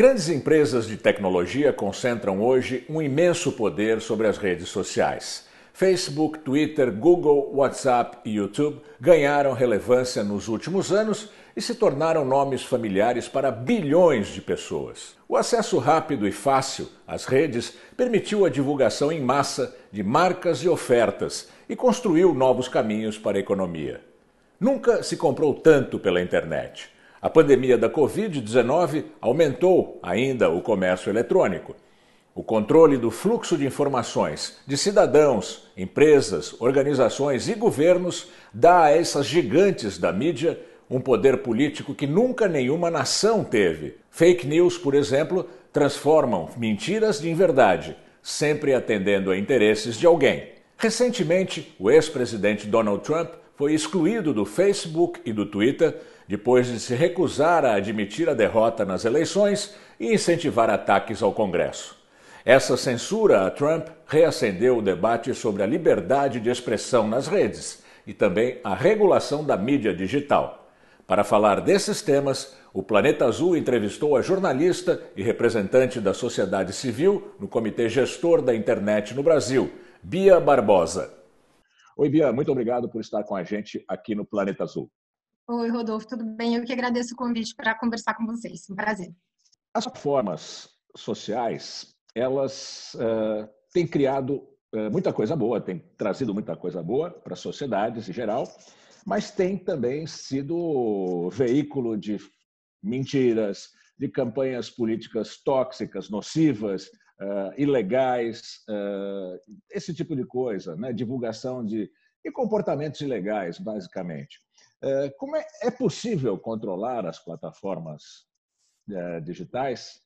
Grandes empresas de tecnologia concentram hoje um imenso poder sobre as redes sociais. Facebook, Twitter, Google, WhatsApp e YouTube ganharam relevância nos últimos anos e se tornaram nomes familiares para bilhões de pessoas. O acesso rápido e fácil às redes permitiu a divulgação em massa de marcas e ofertas e construiu novos caminhos para a economia. Nunca se comprou tanto pela internet. A pandemia da Covid-19 aumentou ainda o comércio eletrônico. O controle do fluxo de informações de cidadãos, empresas, organizações e governos dá a essas gigantes da mídia um poder político que nunca nenhuma nação teve. Fake news, por exemplo, transformam mentiras em verdade, sempre atendendo a interesses de alguém. Recentemente, o ex-presidente Donald Trump foi excluído do Facebook e do Twitter depois de se recusar a admitir a derrota nas eleições e incentivar ataques ao Congresso. Essa censura a Trump reacendeu o debate sobre a liberdade de expressão nas redes e também a regulação da mídia digital. Para falar desses temas, o Planeta Azul entrevistou a jornalista e representante da sociedade civil no Comitê Gestor da Internet no Brasil, Bia Barbosa. Oi, Bia, muito obrigado por estar com a gente aqui no Planeta Azul. Oi, Rodolfo, tudo bem? Eu que agradeço o convite para conversar com vocês. Um prazer. As plataformas sociais, elas uh, têm criado uh, muita coisa boa, têm trazido muita coisa boa para as sociedades em geral, mas têm também sido veículo de mentiras, de campanhas políticas tóxicas, nocivas, uh, ilegais, esse tipo de coisa, né? divulgação de, de comportamentos ilegais, basicamente. É, como é, é possível controlar as plataformas é, digitais?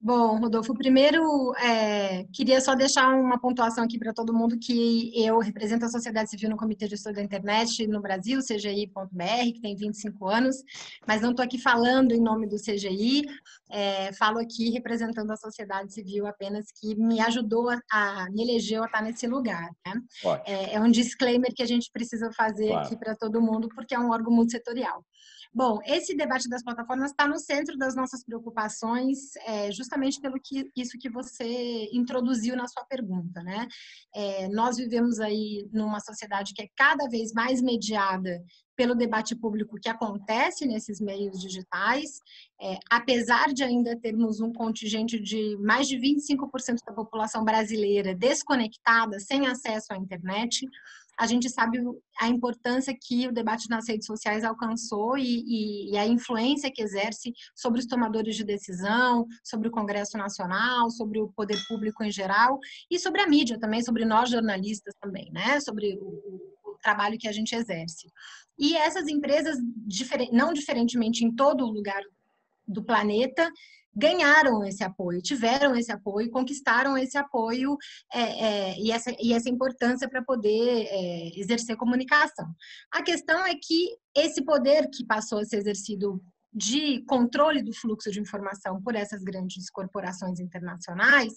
Bom, Rodolfo, primeiro é, queria só deixar uma pontuação aqui para todo mundo que eu represento a sociedade civil no Comitê de Estudo da Internet no Brasil, CGI.br, que tem 25 anos, mas não estou aqui falando em nome do CGI, é, falo aqui representando a sociedade civil apenas que me ajudou a, a me elegeu a estar nesse lugar. Né? É, é, um disclaimer que a gente precisa fazer claro. aqui para todo mundo, porque é um órgão multissetorial. Bom, esse debate das plataformas está no centro das nossas preocupações, é, justamente pelo que isso que você introduziu na sua pergunta, né? É, nós vivemos aí numa sociedade que é cada vez mais mediada pelo debate público que acontece nesses meios digitais, é, apesar de ainda termos um contingente de mais de 25% da população brasileira desconectada, sem acesso à internet, a gente sabe a importância que o debate nas redes sociais alcançou e, e, e, a influência que exerce sobre os tomadores de decisão, sobre o Congresso Nacional, sobre o poder público em geral e sobre a mídia também, sobre nós jornalistas também, né? Sobre o, o trabalho que a gente exerce. E essas empresas, não diferentemente em todo lugar do planeta, ganharam esse apoio, tiveram esse apoio, conquistaram esse apoio é, é, e, essa, e essa importância para poder é, exercer comunicação. A questão é que esse poder que passou a ser exercido de controle do fluxo de informação por essas grandes corporações internacionais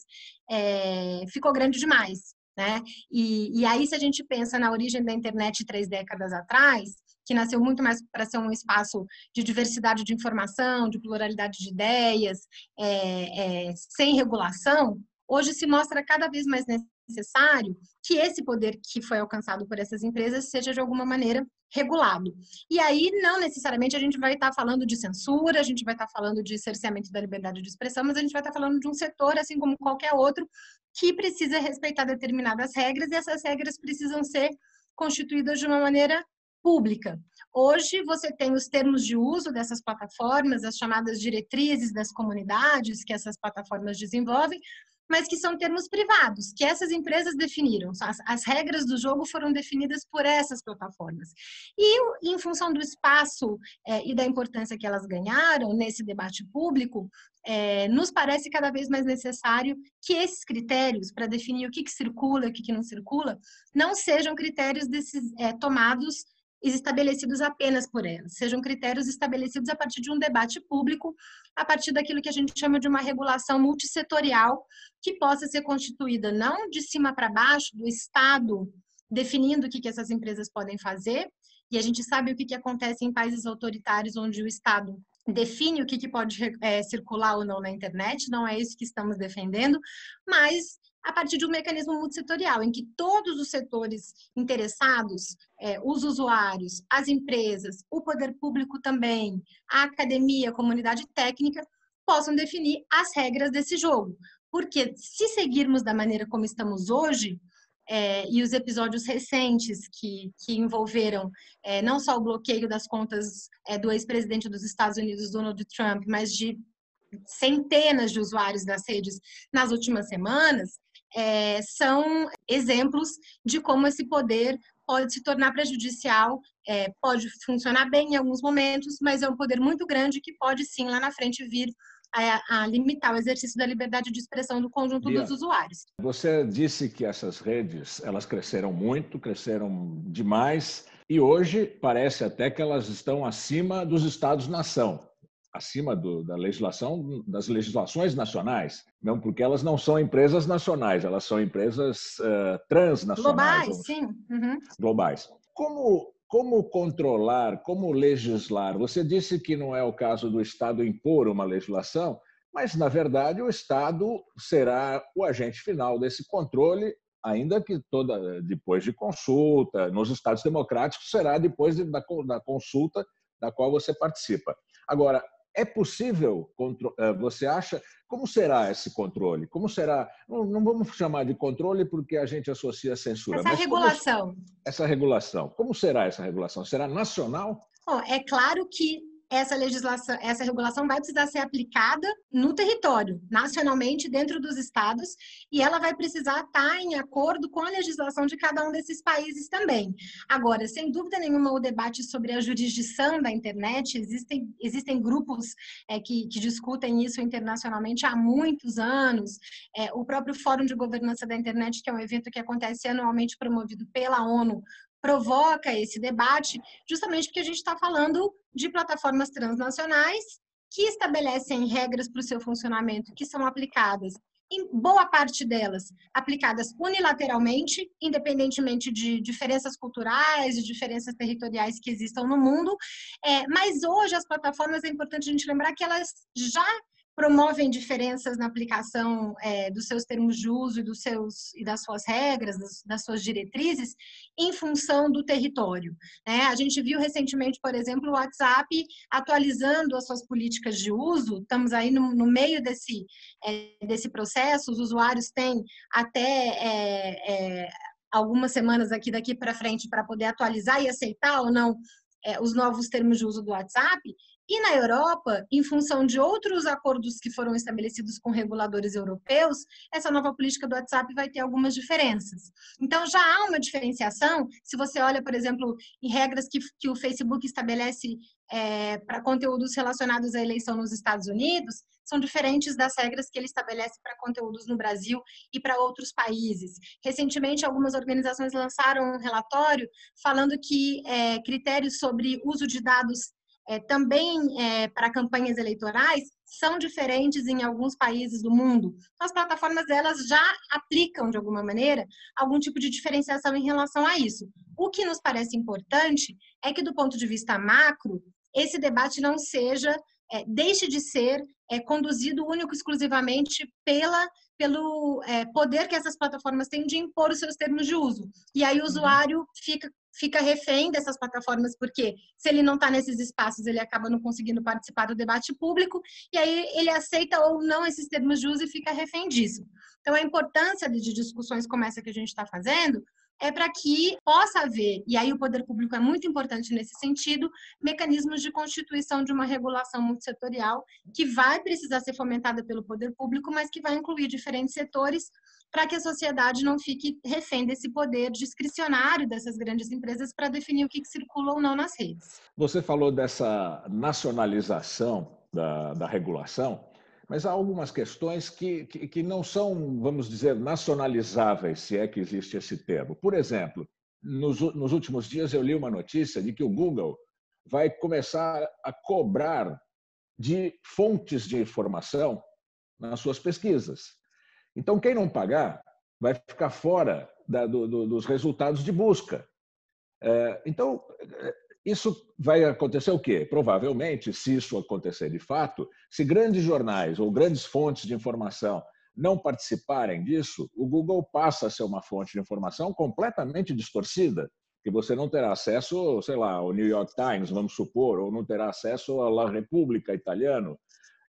é, ficou grande demais. Né? E, e aí, se a gente pensa na origem da internet três décadas atrás, que nasceu muito mais para ser um espaço de diversidade de informação, de pluralidade de ideias, é, é, sem regulação, hoje se mostra cada vez mais necessário que esse poder que foi alcançado por essas empresas seja de alguma maneira regulado. E aí, não necessariamente a gente vai estar falando de censura, a gente vai estar falando de cerceamento da liberdade de expressão, mas a gente vai estar falando de um setor, assim como qualquer outro, que precisa respeitar determinadas regras e essas regras precisam ser constituídas de uma maneira pública. Hoje você tem os termos de uso dessas plataformas, as chamadas diretrizes das comunidades que essas plataformas desenvolvem, mas que são termos privados, que essas empresas definiram. As, as, regras do jogo foram definidas por essas plataformas. E, em função do espaço é, e da importância que elas ganharam nesse debate público, é, nos parece cada vez mais necessário que esses critérios para definir o que, que circula e o que, que não circula não sejam critérios desses, é, tomados estabelecidos apenas por elas, sejam critérios estabelecidos a partir de um debate público, a partir daquilo que a gente chama de uma regulação multissetorial, que possa ser constituída não de cima para baixo, do Estado definindo o que, que essas empresas podem fazer, e a gente sabe o que, que acontece em países autoritários onde o Estado define o que, que pode é, circular ou não na internet, não é isso que estamos defendendo, mas a partir de um mecanismo multissetorial, em que todos os setores interessados, é, os usuários, as empresas, o poder público também, a academia, a comunidade técnica, possam definir as regras desse jogo. Porque se seguirmos da maneira como estamos hoje, é, e os episódios recentes que, que envolveram é, não só o bloqueio das contas é, do ex-presidente dos Estados Unidos, Donald Trump, mas de centenas de usuários das redes nas últimas semanas, é, são exemplos de como esse poder pode se tornar prejudicial, é, pode funcionar bem em alguns momentos, mas é um poder muito grande que pode sim lá na frente vir a, a, limitar o exercício da liberdade de expressão do conjunto dos usuários. Você disse que essas redes elas cresceram muito, cresceram demais e hoje parece até que elas estão acima dos estados-nação, acima do, da legislação das legislações nacionais, não porque elas não são empresas nacionais, elas são empresas uh, transnacionais, globais, sim, uhum. globais. Como como controlar, como legislar? Você disse que não é o caso do Estado impor uma legislação, mas, na verdade, o Estado será o agente final desse controle, ainda que toda depois de consulta. Nos Estados democráticos, será depois da, da consulta da qual você participa. Agora, é possível, eh, você acha, como será esse controle? Como será? Não, não vamos chamar de controle porque a gente associa a censura. Essa regulação. Como, essa regulação. Como será essa regulação? Será nacional? Bom, é claro que essa legislação, essa regulação vai precisar ser aplicada no território, nacionalmente, dentro dos estados, e ela vai precisar estar em acordo com a legislação de cada um desses países também. Agora, sem dúvida nenhuma, o debate sobre a jurisdição da internet, existem, existem grupos é, que, que, discutem isso internacionalmente há muitos anos. É, o próprio Fórum de Governança da Internet, que é um evento que acontece anualmente promovido pela ONU, provoca esse debate, justamente porque a gente está falando de plataformas transnacionais que estabelecem regras para o seu funcionamento que são aplicadas em boa parte delas aplicadas unilateralmente, independentemente de diferenças culturais, de diferenças territoriais que existam no mundo. É, mas hoje as plataformas é importante a gente lembrar que elas já promovem diferenças na aplicação é, dos seus termos de uso e, dos seus, e das suas regras, das, das suas diretrizes, em função do território. Né? A gente viu recentemente, por exemplo, o WhatsApp atualizando as suas políticas de uso, estamos aí no, no meio desse, é, desse processo, os usuários têm até é, é algumas semanas aqui daqui para frente para poder atualizar e aceitar ou não é, os novos termos de uso do WhatsApp, e na Europa, em função de outros acordos que foram estabelecidos com reguladores europeus, essa nova política do WhatsApp vai ter algumas diferenças. Então, já há uma diferenciação. Se você olha, por exemplo, em regras que, que o Facebook estabelece é, para conteúdos relacionados à eleição nos Estados Unidos, são diferentes das regras que ele estabelece para conteúdos no Brasil e para outros países. Recentemente, algumas organizações lançaram um relatório falando que é, critérios sobre uso de dados é, também é, para campanhas eleitorais são diferentes em alguns países do mundo. Então, as plataformas elas já aplicam de alguma maneira algum tipo de diferenciação em relação a isso. O que nos parece importante é que do ponto de vista macro esse debate não seja é, deixe de ser é, conduzido único exclusivamente pela pelo é, poder que essas plataformas têm de impor os seus termos de uso. E aí o uhum. usuário fica fica refém dessas plataformas, porque se ele não está nesses espaços, ele acaba não conseguindo participar do debate público, e aí ele aceita ou não esses termos de uso e fica refém disso. Então, a importância de discussões como essa que a gente está fazendo é para que possa haver, e aí o poder público é muito importante nesse sentido, mecanismos de constituição de uma regulação multissetorial que vai precisar ser fomentada pelo poder público, mas que vai incluir diferentes setores para que a sociedade não fique refém desse poder discricionário dessas grandes empresas para definir o que, que circula ou não nas redes. Você falou dessa nacionalização da, da regulação, mas há algumas questões que, que, que, não são, vamos dizer, nacionalizáveis, se é que existe esse termo. Por exemplo, nos, nos últimos dias eu li uma notícia de que o Google vai começar a cobrar de fontes de informação nas suas pesquisas. Então, quem não pagar vai ficar fora da, do, do, dos resultados de busca. É, então, Isso vai acontecer o quê? Provavelmente, se isso acontecer de fato, se grandes jornais ou grandes fontes de informação não participarem disso, o Google passa a ser uma fonte de informação completamente distorcida, que você não terá acesso, sei lá, ao New York Times, vamos supor, ou não terá acesso à La Repubblica italiano.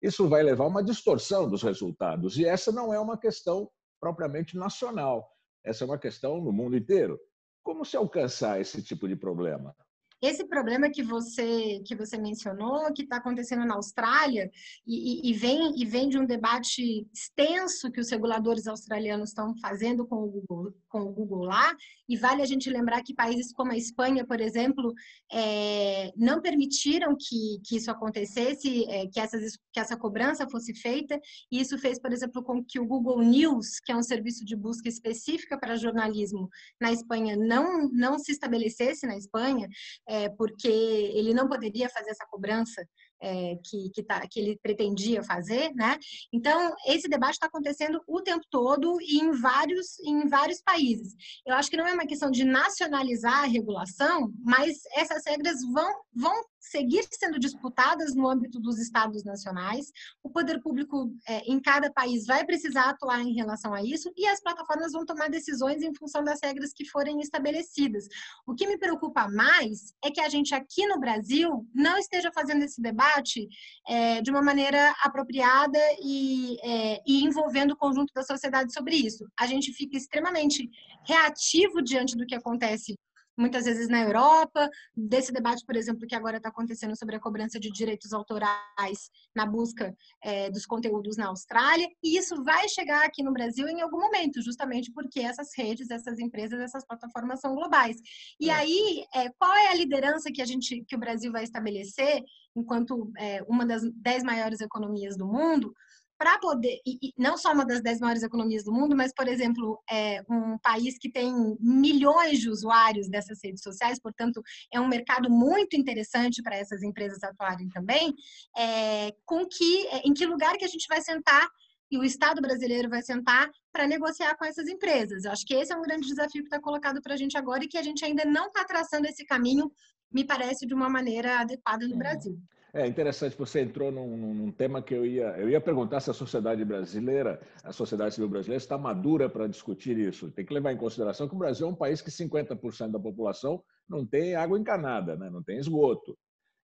Isso vai levar a uma distorção dos resultados. E essa não é uma questão propriamente nacional, essa é uma questão no mundo inteiro. Como se alcançar esse tipo de problema? Esse problema que você que você mencionou, que está acontecendo na Austrália e, e, vem e vem de um debate extenso que os reguladores australianos estão fazendo com o Google, com o Google lá. E vale a gente lembrar que países como a Espanha, por exemplo, é, não permitiram que, que isso acontecesse, é, que, essas, que essa cobrança fosse feita. E isso fez, por exemplo, com que o Google News, que é um serviço de busca específica para jornalismo na Espanha, não não se estabelecesse na Espanha é, porque ele não poderia fazer essa cobrança é, que, que, tá, que ele pretendia fazer, né? Então, esse debate está acontecendo o tempo todo e em vários, em vários países. Eu acho que não é uma questão de nacionalizar a regulação, mas essas regras vão, vão seguir sendo disputadas no âmbito dos estados nacionais. O poder público é, em cada país vai precisar atuar em relação a isso e as plataformas vão tomar decisões em função das regras que forem estabelecidas. O que me preocupa mais é que a gente aqui no Brasil não esteja fazendo esse debate é, de uma maneira apropriada e, é, e envolvendo o conjunto da sociedade sobre isso. A gente fica extremamente reativo diante do que acontece muitas vezes na Europa, desse debate, por exemplo, que agora está acontecendo sobre a cobrança de direitos autorais na busca é, dos conteúdos na Austrália, e isso vai chegar aqui no Brasil em algum momento, justamente porque essas redes, essas empresas, essas plataformas são globais. E é. aí, é, qual é a liderança que a gente, que o Brasil vai estabelecer enquanto é, uma das dez maiores economias do mundo? Para poder, e, não só uma das dez maiores economias do mundo, mas, por exemplo, é um país que tem milhões de usuários dessas redes sociais, portanto, é um mercado muito interessante para essas empresas atuarem também, é, com que, é, em que lugar que a gente vai sentar e o Estado brasileiro vai sentar para negociar com essas empresas. Eu acho que esse é um grande desafio que está colocado para a gente agora e que a gente ainda não está traçando esse caminho, me parece, de uma maneira adequada no uhum. Brasil. É interessante, você entrou num, num, tema que eu ia, eu ia perguntar se a sociedade brasileira, a sociedade civil brasileira está madura para discutir isso. Tem que levar em consideração que o Brasil é um país que 50% da população não tem água encanada, né? não tem esgoto.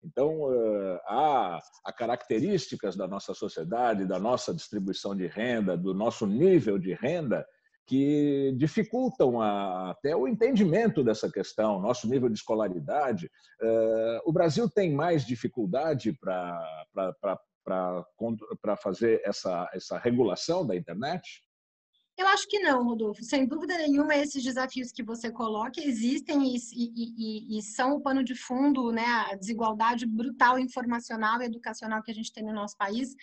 Então, há, há características da nossa sociedade, da nossa distribuição de renda, do nosso nível de renda, que dificultam a, até o entendimento dessa questão, nosso nível de escolaridade. Uh, o Brasil tem mais dificuldade para fazer essa, essa regulação da internet? Eu acho que não, Rodolfo. Sem dúvida nenhuma, esses desafios que você coloca existem e, e, e, são o pano de fundo, né? A desigualdade brutal informacional e educacional que a gente tem no nosso país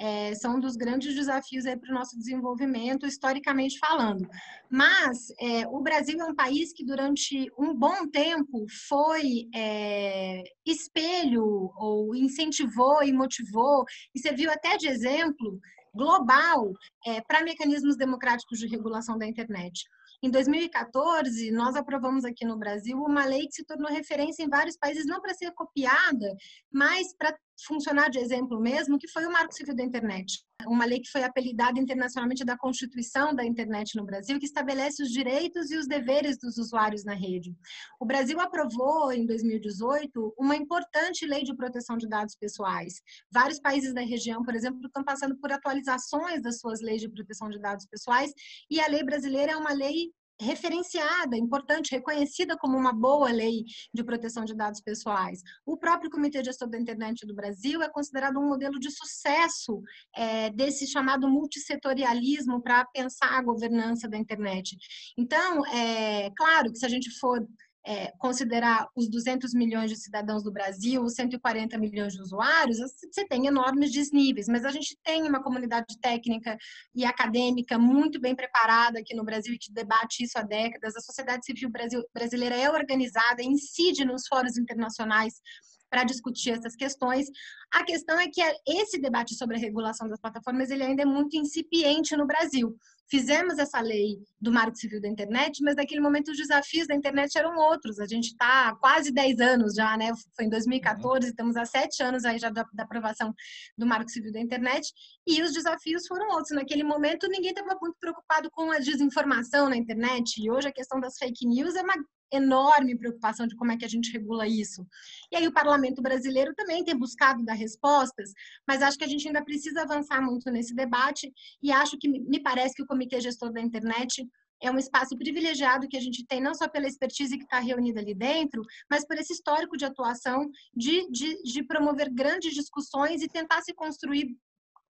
é, são um dos grandes desafios para o nosso desenvolvimento, historicamente falando. Mas é, o Brasil é um país que, durante um bom tempo, foi é, espelho ou incentivou e motivou e serviu até de exemplo global é, para mecanismos democráticos de regulação da internet. Em 2014, nós aprovamos aqui no Brasil uma lei que se tornou referência em vários países, não para ser copiada, mas para funcionar de exemplo mesmo, que foi o Marco Civil da Internet. Uma lei que foi apelidada internacionalmente da Constituição da Internet no Brasil, que estabelece os direitos e os deveres dos usuários na rede. O Brasil aprovou, em 2018, uma importante lei de proteção de dados pessoais. Vários países da região, por exemplo, estão passando por atualizações das suas leis de proteção de dados pessoais, e a lei brasileira é uma lei referenciada, importante, reconhecida como uma boa lei de proteção de dados pessoais. O próprio Comitê Gestor da Internet do Brasil é considerado um modelo de sucesso é, desse chamado multissetorialismo para pensar a governança da internet. Então, é claro que se a gente for é, considerar os 200 milhões de cidadãos do Brasil, os 140 milhões de usuários, você tem enormes desníveis, mas a gente tem uma comunidade técnica e acadêmica muito bem preparada aqui no Brasil e que debate isso há décadas. A sociedade civil brasileira é organizada, incide nos fóruns internacionais para discutir essas questões. A questão é que esse debate sobre a regulação das plataformas ele ainda é muito incipiente no Brasil. Fizemos essa lei do Marco Civil da Internet, mas naquele momento os desafios da internet eram outros. A gente está há quase 10 anos já, né? Foi em 2014, uhum. estamos há 7 anos aí já da, da aprovação do Marco Civil da Internet, e os desafios foram outros. Naquele momento, ninguém estava muito preocupado com a desinformação na internet, e hoje a questão das fake news é uma enorme preocupação de como é que a gente regula isso. E aí o parlamento brasileiro também tem buscado dar respostas, mas acho que a gente ainda precisa avançar muito nesse debate e acho que me parece que o Comitê Gestor da Internet é um espaço privilegiado que a gente tem, não só pela expertise que está reunida ali dentro, mas por esse histórico de atuação, de, de, de promover grandes discussões e tentar se construir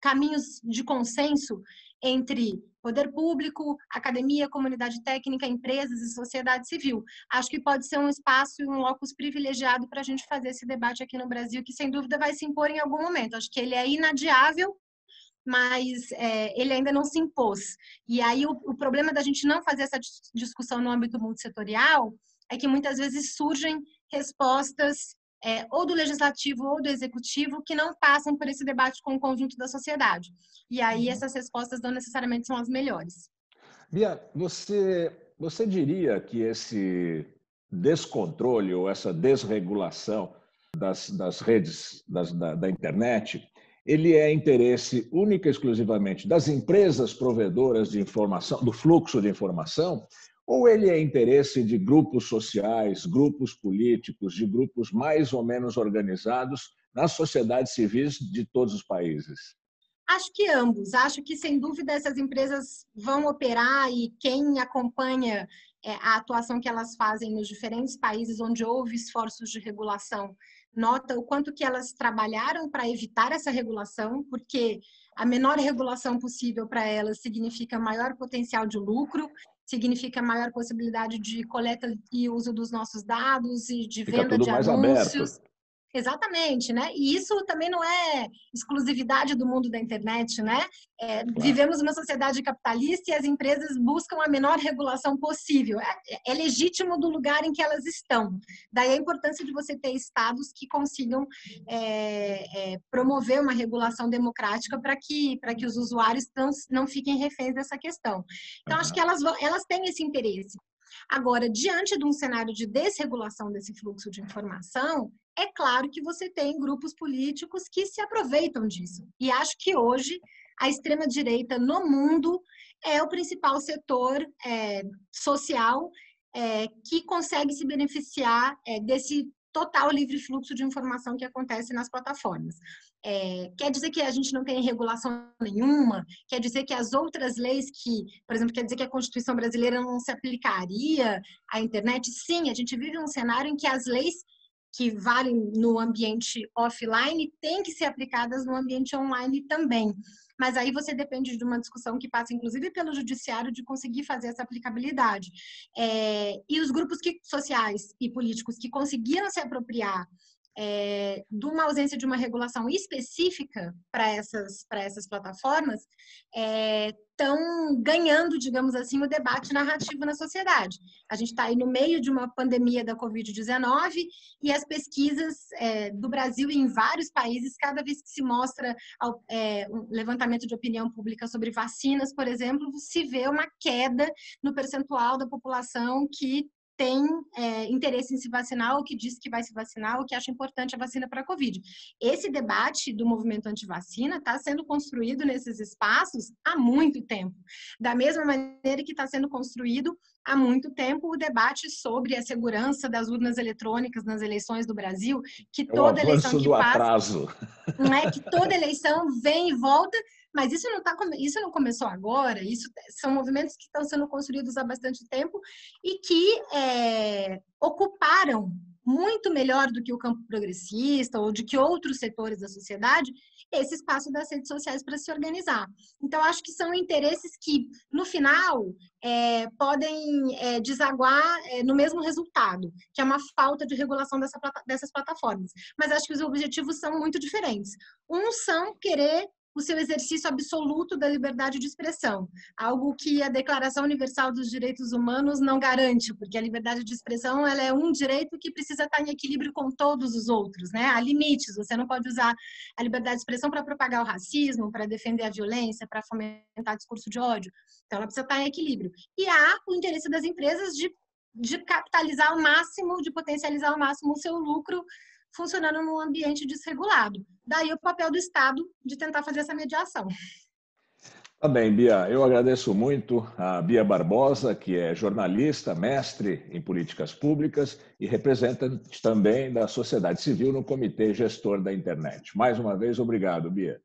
caminhos de consenso entre poder público, academia, comunidade técnica, empresas e sociedade civil. Acho que pode ser um espaço e um locus privilegiado para a gente fazer esse debate aqui no Brasil, que sem dúvida vai se impor em algum momento. Acho que ele é inadiável, mas é, ele ainda não se impôs. E aí o, o problema da gente não fazer essa discussão no âmbito multissetorial é que muitas vezes surgem respostas é, ou do legislativo ou do executivo que não passam por esse debate com o conjunto da sociedade. E aí uhum. essas respostas não necessariamente são as melhores. Bia, você, você diria que esse descontrole ou essa desregulação das, das redes das, da, da internet ele é interesse única e exclusivamente das empresas provedoras de informação, do fluxo de informação, ou ele é interesse de grupos sociais, grupos políticos, de grupos mais ou menos organizados nas sociedades civis de todos os países? Acho que ambos. Acho que, sem dúvida, essas empresas vão operar e quem acompanha é, a atuação que elas fazem nos diferentes países onde houve esforços de regulação nota o quanto que elas trabalharam para evitar essa regulação, porque a menor regulação possível para elas significa maior potencial de lucro significa maior possibilidade de coleta e uso dos nossos dados e de Fica venda de anúncios. Aberto. Exatamente, né? E isso também não é exclusividade do mundo da internet, né? É, claro. Vivemos uma sociedade capitalista e as empresas buscam a menor regulação possível. É, é, legítimo do lugar em que elas estão. Daí a importância de você ter estados que consigam é, é promover uma regulação democrática para que, que os usuários não, não fiquem reféns dessa questão. Então, uhum. acho que elas, elas têm esse interesse. Agora, diante de um cenário de desregulação desse fluxo de informação, é claro que você tem grupos políticos que se aproveitam disso. E acho que hoje a extrema-direita no mundo é o principal setor é, social é, que consegue se beneficiar é, desse total livre fluxo de informação que acontece nas plataformas. É, quer dizer que a gente não tem regulação nenhuma? Quer dizer que as outras leis que, por exemplo, quer dizer que a Constituição brasileira não se aplicaria à internet? Sim, a gente vive um cenário em que as leis que valem no ambiente offline têm que ser aplicadas no ambiente online também. Mas aí você depende de uma discussão que passa, inclusive, pelo judiciário de conseguir fazer essa aplicabilidade. É, e os grupos que, sociais e políticos que conseguiram se apropriar é, de uma ausência de uma regulação específica para essas, essas plataformas, estão é, ganhando, digamos assim, o debate narrativo na sociedade. A gente está aí no meio de uma pandemia da Covid-19 e as pesquisas é, do Brasil e em vários países, cada vez que se mostra é, um levantamento de opinião pública sobre vacinas, por exemplo, se vê uma queda no percentual da população que tem é, interesse em se vacinar, ou que diz que vai se vacinar, ou que acha importante a vacina para a Covid. Esse debate do movimento anti-vacina está sendo construído nesses espaços há muito tempo. Da mesma maneira que está sendo construído há muito tempo o debate sobre a segurança das urnas eletrônicas nas eleições do Brasil, que é toda eleição que passa, atraso. não é que toda eleição vem e volta mas isso não, tá, isso não começou agora, isso são movimentos que estão sendo construídos há bastante tempo e que é, ocuparam muito melhor do que o campo progressista ou de que outros setores da sociedade esse espaço das redes sociais para se organizar. Então, acho que são interesses que, no final, é, podem é, desaguar é, no mesmo resultado, que é uma falta de regulação dessa, dessas plataformas. Mas acho que os objetivos são muito diferentes. Uns são querer o seu exercício absoluto da liberdade de expressão, algo que a Declaração Universal dos Direitos Humanos não garante, porque a liberdade de expressão ela é um direito que precisa estar em equilíbrio com todos os outros, né? Há limites, você não pode usar a liberdade de expressão para propagar o racismo, para defender a violência, para fomentar discurso de ódio. Então, ela precisa estar em equilíbrio. E há o interesse das empresas de, de capitalizar ao máximo, de potencializar ao máximo o seu lucro funcionando num ambiente desregulado. Daí o papel do Estado de tentar fazer essa mediação. Tá bem, Bia. Eu agradeço muito a Bia Barbosa, que é jornalista, mestre em políticas públicas e representante também da sociedade civil no Comitê Gestor da Internet. Mais uma vez, obrigado, Bia.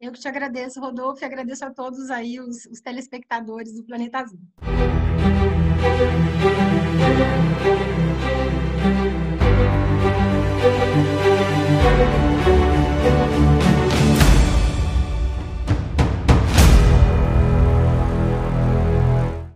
Eu que te agradeço, Rodolfo, e agradeço a todos aí, os, os telespectadores do Planeta Azul.